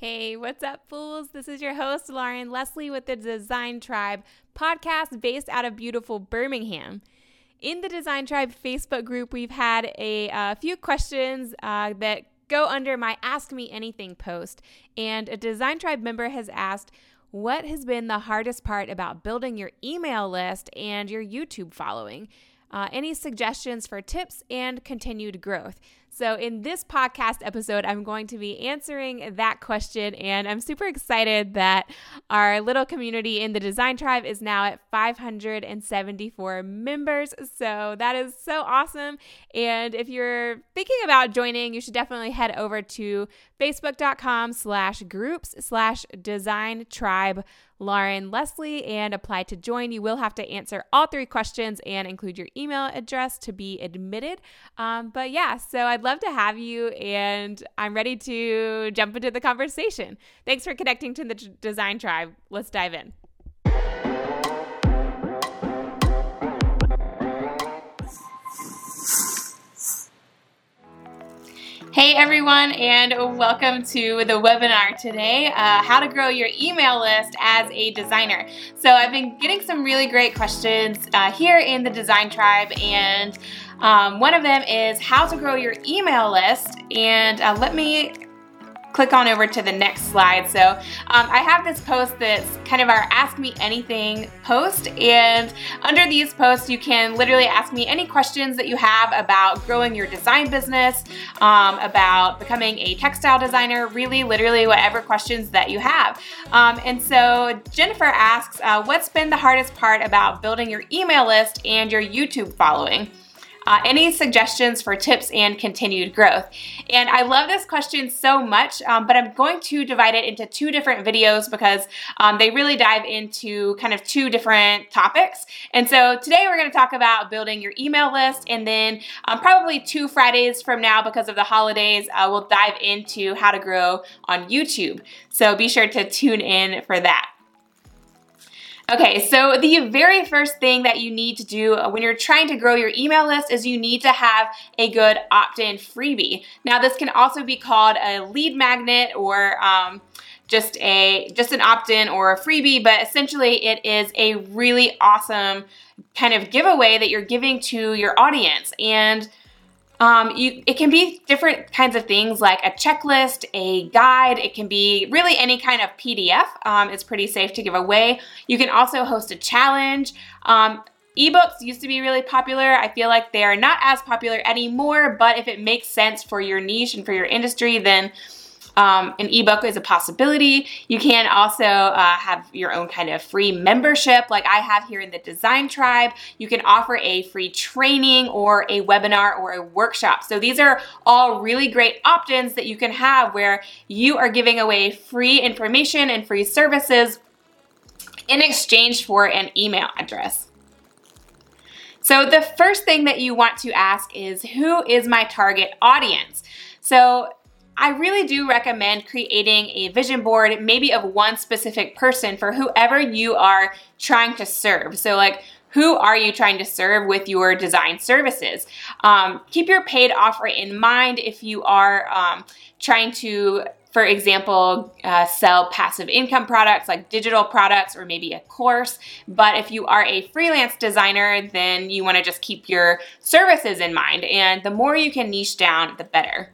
Hey, what's up, fools? This is your host, Lauren Lesley, with the Design Tribe podcast based out of beautiful Birmingham. In the Design Tribe Facebook group, we've had a, uh, few questions uh, that go under my Ask Me Anything post. And a Design Tribe member has asked, What has been the hardest part about building your email list and your YouTube following? Uh, any suggestions for tips and continued growth? So, in this podcast episode, I'm going to be answering that question, and I'm super excited that our little community in the Design Tribe is now at 574 members. So, that is so awesome. And if you're thinking about joining, you should definitely head over to facebook.com slash groups slash design tribe Lauren Lesley and apply to join. You will have to answer all three questions and include your email address to be admitted. Um, but yeah, so I'd love to have you and I'm ready to jump into the conversation. Thanks for connecting to the Design Tribe. Let's dive in. Hey everyone, and welcome to the webinar today uh, How to Grow Your Email List as a Designer. So, I've been getting some really great questions uh, here in the Design Tribe, and um, one of them is how to grow your email list. And uh, let me click on over to the next slide. So um, I have this post that's kind of our Ask Me Anything post. And under these posts, you can literally ask me any questions that you have about growing your design business, um, about becoming a textile designer, really, literally, whatever questions that you have. Um, and so Jennifer asks, uh, What's been the hardest part about building your email list and your YouTube following? Uh, any suggestions for tips and continued growth? And I love this question so much, um, but I'm going to divide it into two different videos because um, they really dive into kind of two different topics. And so today we're going to talk about building your email list, and then um, probably two Fridays from now, because of the holidays, uh, we'll dive into how to grow on YouTube. So be sure to tune in for that. Okay, so the very first thing that you need to do when you're trying to grow your email list is you need to have a good opt-in freebie. Now, this can also be called a lead magnet or um, just a just an opt-in or a freebie, but essentially it is a really awesome kind of giveaway that you're giving to your audience. And um, you, it can be different kinds of things like a checklist, a guide. It can be really any kind of PDF. Um, it's pretty safe to give away. You can also host a challenge. Um, ebooks used to be really popular. I feel like they are not as popular anymore, but if it makes sense for your niche and for your industry, then um, an ebook is a possibility. You can also uh, have your own kind of free membership, like I have here in the Design Tribe. You can offer a free training or a webinar or a workshop. So these are all really great opt ins that you can have where you are giving away free information and free services in exchange for an email address. So, the first thing that you want to ask is who is my target audience? So, I really do recommend creating a vision board, maybe of one specific person for whoever you are trying to serve. So, like, who are you trying to serve with your design services? Um, keep your paid offer in mind if you are um, trying to, for example, uh, sell passive income products like digital products or maybe a course. But if you are a freelance designer, then you want to just keep your services in mind. And the more you can niche down, the better.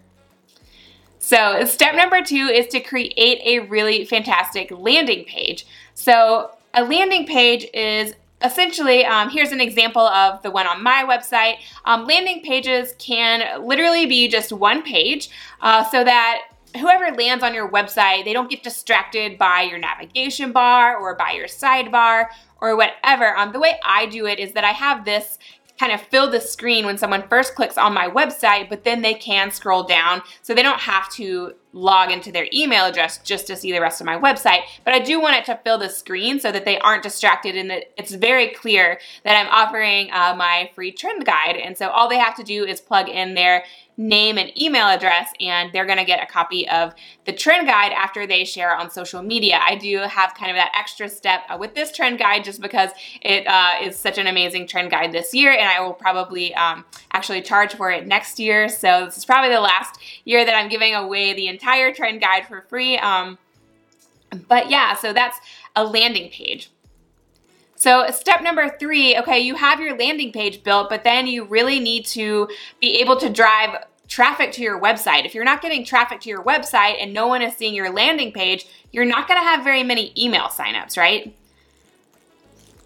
So, step number two is to create a really fantastic landing page. So, a landing page is essentially, um, here's an example of the one on my website. Um, landing pages can literally be just one page uh, so that whoever lands on your website, they don't get distracted by your navigation bar or by your sidebar or whatever. Um, the way I do it is that I have this kind of fill the screen when someone first clicks on my website, but then they can scroll down. So they don't have to log into their email address just to see the rest of my website. But I do want it to fill the screen so that they aren't distracted and that it's very clear that I'm offering uh, my free trend guide. And so all they have to do is plug in their name and email address, and they're going to get a copy of the trend guide after they share on social media. I do have kind of that extra step uh, with this trend guide just because it uh, is such an amazing trend guide this year, and I will probably um, actually charge for it next year. So this is probably the last year that I'm giving away the entire trend guide for free. Um, but yeah, so that's a landing page. So step number three, okay, you have your landing page built, but then you really need to be able to drive traffic to your website. If you're not getting traffic to your website and no one is seeing your landing page, you're not gonna have very many email signups, right?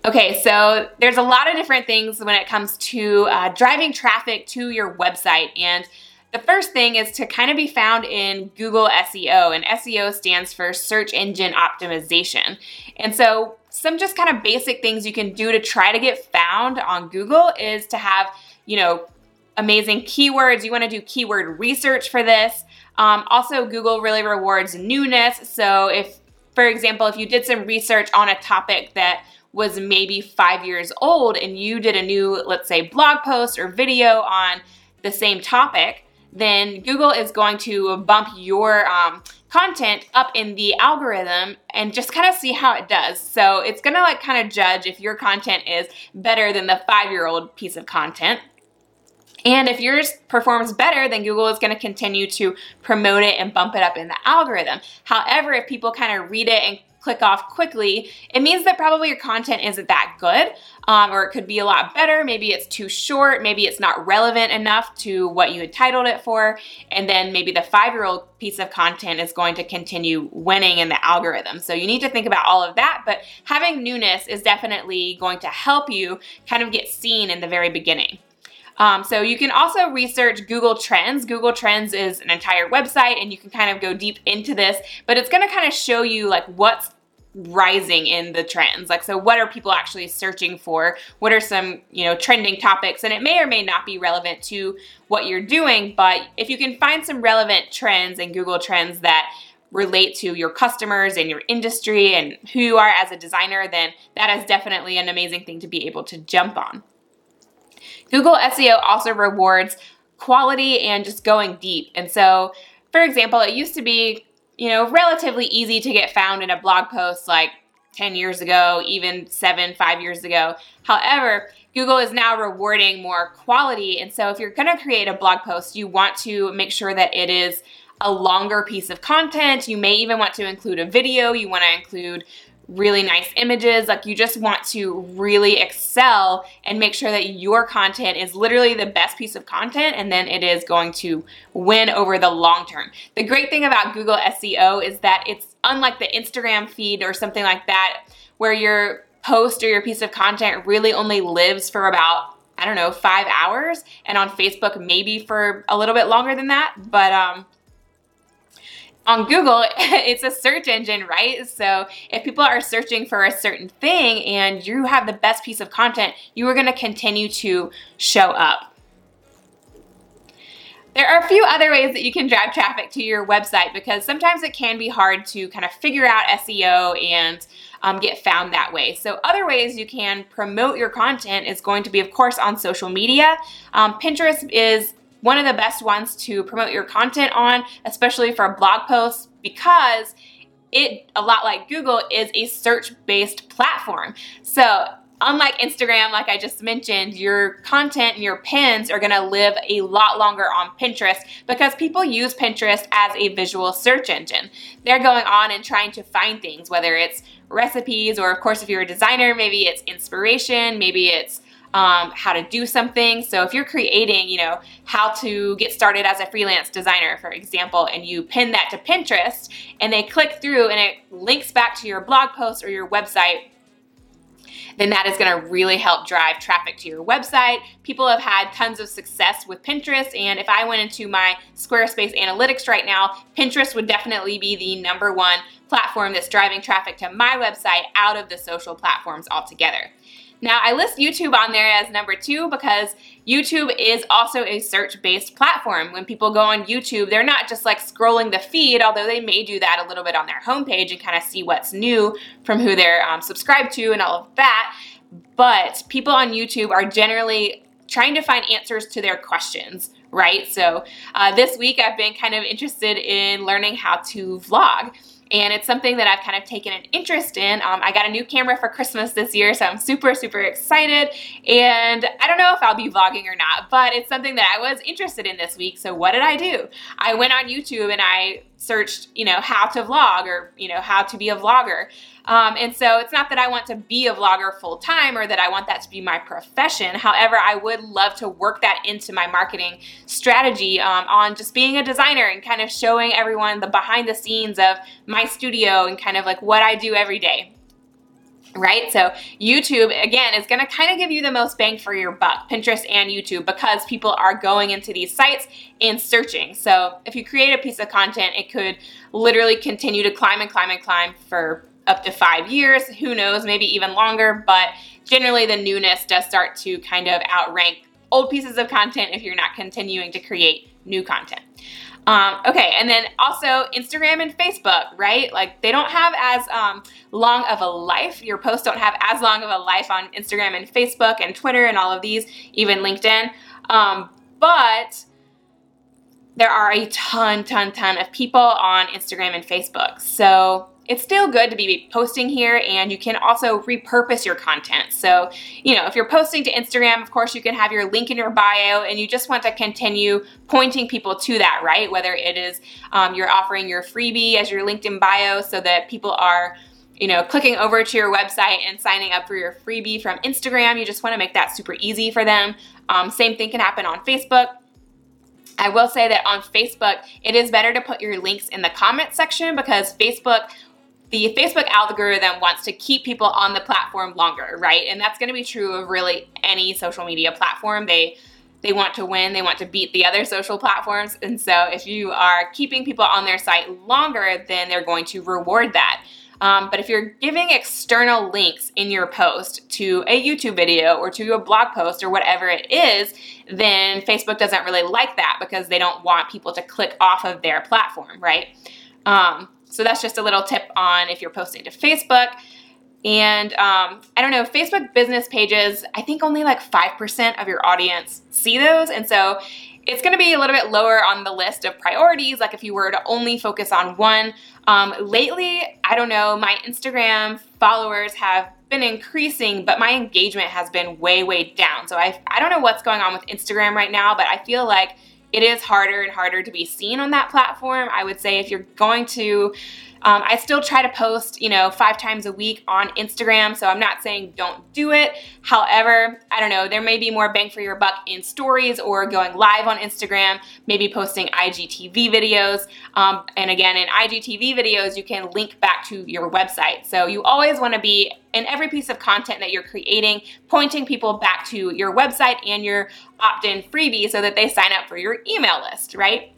Okay, so there's a lot of different things when it comes to uh, driving traffic to your website. And the first thing is to kind of be found in Google SEO, and SEO stands for search engine optimization. And so, some just kind of basic things you can do to try to get found on Google is to have, you know, amazing keywords. You want to do keyword research for this. Um, also, Google really rewards newness. So, if, for example, if you did some research on a topic that was maybe five years old and you did a new, let's say, blog post or video on the same topic, then Google is going to bump your um, content up in the algorithm and just kind of see how it does. So it's gonna like kind of judge if your content is better than the five year old piece of content. And if yours performs better, then Google is going to continue to promote it and bump it up in the algorithm. However, if people kind of read it and click off quickly, it means that probably your content isn't that good, um, or it could be a lot better. Maybe it's too short, maybe it's not relevant enough to what you had titled it for, and then maybe the five year old piece of content is going to continue winning in the algorithm. So you need to think about all of that, but having newness is definitely going to help you kind of get seen in the very beginning. Um, so you can also research Google Trends. Google Trends is an entire website and you can kind of go deep into this, but it's gonna kind of show you like what's rising in the trends. Like, so what are people actually searching for? What are some, you know, trending topics? And it may or may not be relevant to what you're doing, but if you can find some relevant trends in Google Trends that relate to your customers and your industry and who you are as a designer, then that is definitely an amazing thing to be able to jump on. Google SEO also rewards quality and just going deep. And so, for example, it used to be, you know, relatively easy to get found in a blog post like 10 years ago, even seven, five years ago. However, Google is now rewarding more quality. And so, if you're going to create a blog post, you want to make sure that it is a longer piece of content. You may even want to include a video. You want to include really nice images. Like you just want to really excel and make sure that your content is literally the best piece of content and then it is going to win over the long term. The great thing about Google SEO is that it's unlike the Instagram feed or something like that where your post or your piece of content really only lives for about I don't know, five hours, and on Facebook maybe for a little bit longer than that. But um, on Google, it's a search engine, right? So if people are searching for a certain thing and you have the best piece of content, you are going to continue to show up. There are a few other ways that you can drive traffic to your website because sometimes it can be hard to kind of figure out SEO and um, get found that way. So, other ways you can promote your content is going to be, of course, on social media. Um, Pinterest is one of the best ones to promote your content on, especially for blog posts, because it, a lot like Google, is a search based platform. So, unlike Instagram, like I just mentioned, your content and your pins are gonna live a lot longer on Pinterest because people use Pinterest as a visual search engine. They're going on and trying to find things, whether it's recipes or, of course, if you're a designer, maybe it's inspiration, maybe it's um, how to do something. So if you're creating, you know, how to get started as a freelance designer, for example, and you pin that to Pinterest and they click through and it links back to your blog post or your website, then that is going to really help drive traffic to your website. People have had tons of success with Pinterest, and if I went into my Squarespace analytics right now, Pinterest would definitely be the number one platform that's driving traffic to my website out of the social platforms altogether. Now, I list YouTube on there as number two because YouTube is also a search based platform. When people go on YouTube, they're not just like scrolling the feed, although they may do that a little bit on their homepage and kind of see what's new from who they're um, subscribed to and all of that. But people on YouTube are generally trying to find answers to their questions, right? So uh, this week I've been kind of interested in learning how to vlog. And it's something that I've kind of taken an interest in. Um, I got a new camera for Christmas this year, so I'm super, super excited. And I don't know if I'll be vlogging or not, but it's something that I was interested in this week. So what did I do? I went on YouTube and I searched, you know, how to vlog or, you know, how to be a vlogger. Um, and so it's not that I want to be a vlogger full time or that I want that to be my profession. However, I would love to work that into my marketing strategy um, on just being a designer and kind of showing everyone the behind the scenes of my studio and kind of like what I do every day right? So YouTube, again, is gonna kind of give you the most bang for your buck, Pinterest and YouTube, because people are going into these sites and searching. So if you create a piece of content, it could literally continue to climb and climb and climb for up to five years, who knows, maybe even longer, but generally the newness does start to kind of outrank old pieces of content if you're not continuing to create new content. Um, okay, and then also Instagram and Facebook, right? Like they don't have as um, long of a life. Your posts don't have as long of a life on Instagram and Facebook and Twitter and all of these, even LinkedIn. Um, but there are a ton, ton, ton of people on Instagram and Facebook. So it's still good to be posting here and you can also repurpose your content. So, you know, if you're posting to Instagram, of course, you can have your link in your bio and you just want to continue pointing people to that, right? Whether it is um, you're offering your freebie as your link in bio so that people are you know, clicking over to your website and signing up for your freebie from Instagram. You just want to make that super easy for them. Um, same thing can happen on Facebook. I will say that on Facebook, it is better to put your links in the comment section because Facebook the Facebook algorithm wants to keep people on the platform longer, right? And that's going to be true of really any social media platform. They they want to win, they want to beat the other social platforms. And so if you are keeping people on their site longer, then they're going to reward that. Um, but if you're giving external links in your post to a YouTube video or to a blog post or whatever it is, then Facebook doesn't really like that because they don't want people to click off of their platform, right? Um, so that's just a little tip on if you're posting to Facebook. And um, I don't know, Facebook business pages, I think only like 5% of your audience see those. And so it's going to be a little bit lower on the list of priorities, like if you were to only focus on one. Um, lately, I don't know, my Instagram followers have been increasing, but my engagement has been way, way down. So I, I don't know what's going on with Instagram right now, but I feel like it is harder and harder to be seen on that platform. I would say if you're going to um, I still try to post, you know, five times a week on Instagram, so I'm not saying don't do it. However, I don't know, there may be more bang for your buck in stories or going live on Instagram, maybe posting IGTV videos. Um, and again, in IGTV videos, you can link back to your website. So you always want to be in every piece of content that you're creating, pointing people back to your website and your opt in freebie so that they sign up for your email list, right?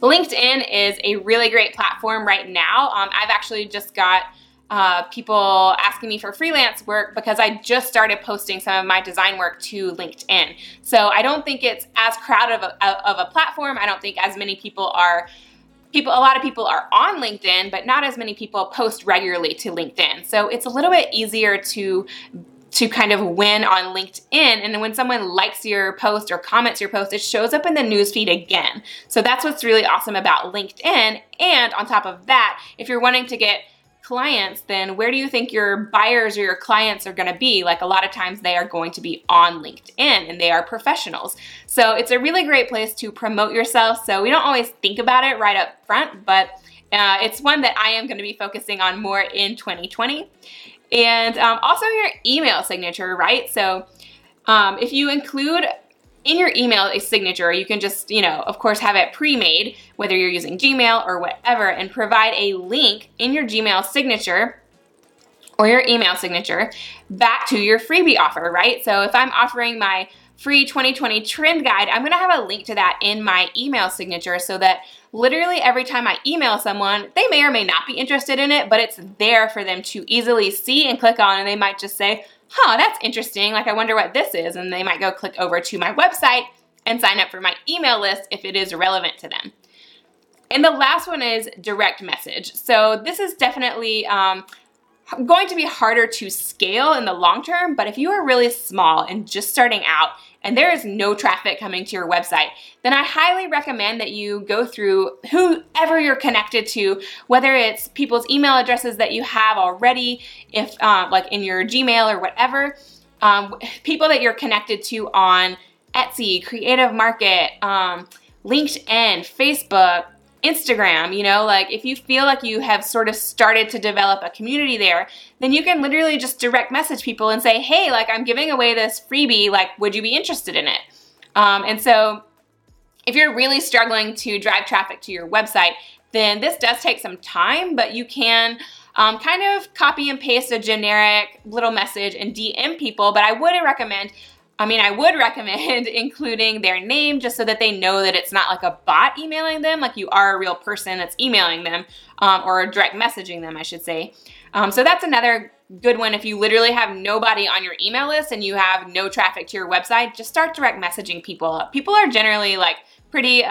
LinkedIn is a really great platform right now. Um, I've actually just got uh, people asking me for freelance work because I just started posting some of my design work to LinkedIn. So I don't think it's as crowded of a, of a platform. I don't think as many people are people a lot of people are on LinkedIn, but not as many people post regularly to LinkedIn. So it's a little bit easier to to kind of win on LinkedIn. And when someone likes your post or comments your post, it shows up in the newsfeed again. So that's what's really awesome about LinkedIn. And on top of that, if you're wanting to get clients, then where do you think your buyers or your clients are going to be? Like a lot of times they are going to be on LinkedIn and they are professionals. So it's a really great place to promote yourself. So we don't always think about it right up front, but uh, it's one that I am going to be focusing on more in 2020. And um, also your email signature, right? So um, if you include in your email a signature, you can just, you know, of course, have it pre-made, whether you're using Gmail or whatever, and provide a link in your Gmail signature or your email signature back to your freebie offer, right? So if I'm offering my free 2020 trend guide, I'm gonna have a link to that in my email signature so that literally every time I email someone, they may or may not be interested in it, but it's there for them to easily see and click on, and they might just say, huh, that's interesting. Like, I wonder what this is. And they might go click over to my website and sign up for my email list if it is relevant to them. And the last one is direct message. So, this is definitely um, going to be harder to scale in the long term, but if you are really small and just starting out and there is no traffic coming to your website, then I highly recommend that you go through whoever you're connected to, whether it's people's email addresses that you have already, if uh, like in your Gmail or whatever, um, people that you're connected to on Etsy, Creative Market, um, LinkedIn, Facebook, Instagram, you know, like if you feel like you have sort of started to develop a community there, then you can literally just direct message people and say, hey, like I'm giving away this freebie, like would you be interested in it? Um, and so if you're really struggling to drive traffic to your website, then this does take some time, but you can um, kind of copy and paste a generic little message and DM people. But I wouldn't recommend I mean, I would recommend including their name just so that they know that it's not like a bot emailing them, like you are a real person that's emailing them um, or direct messaging them, I should say. Um, so that's another good one. If you literally have nobody on your email list and you have no traffic to your website, just start direct messaging people. People are generally like pretty. Uh,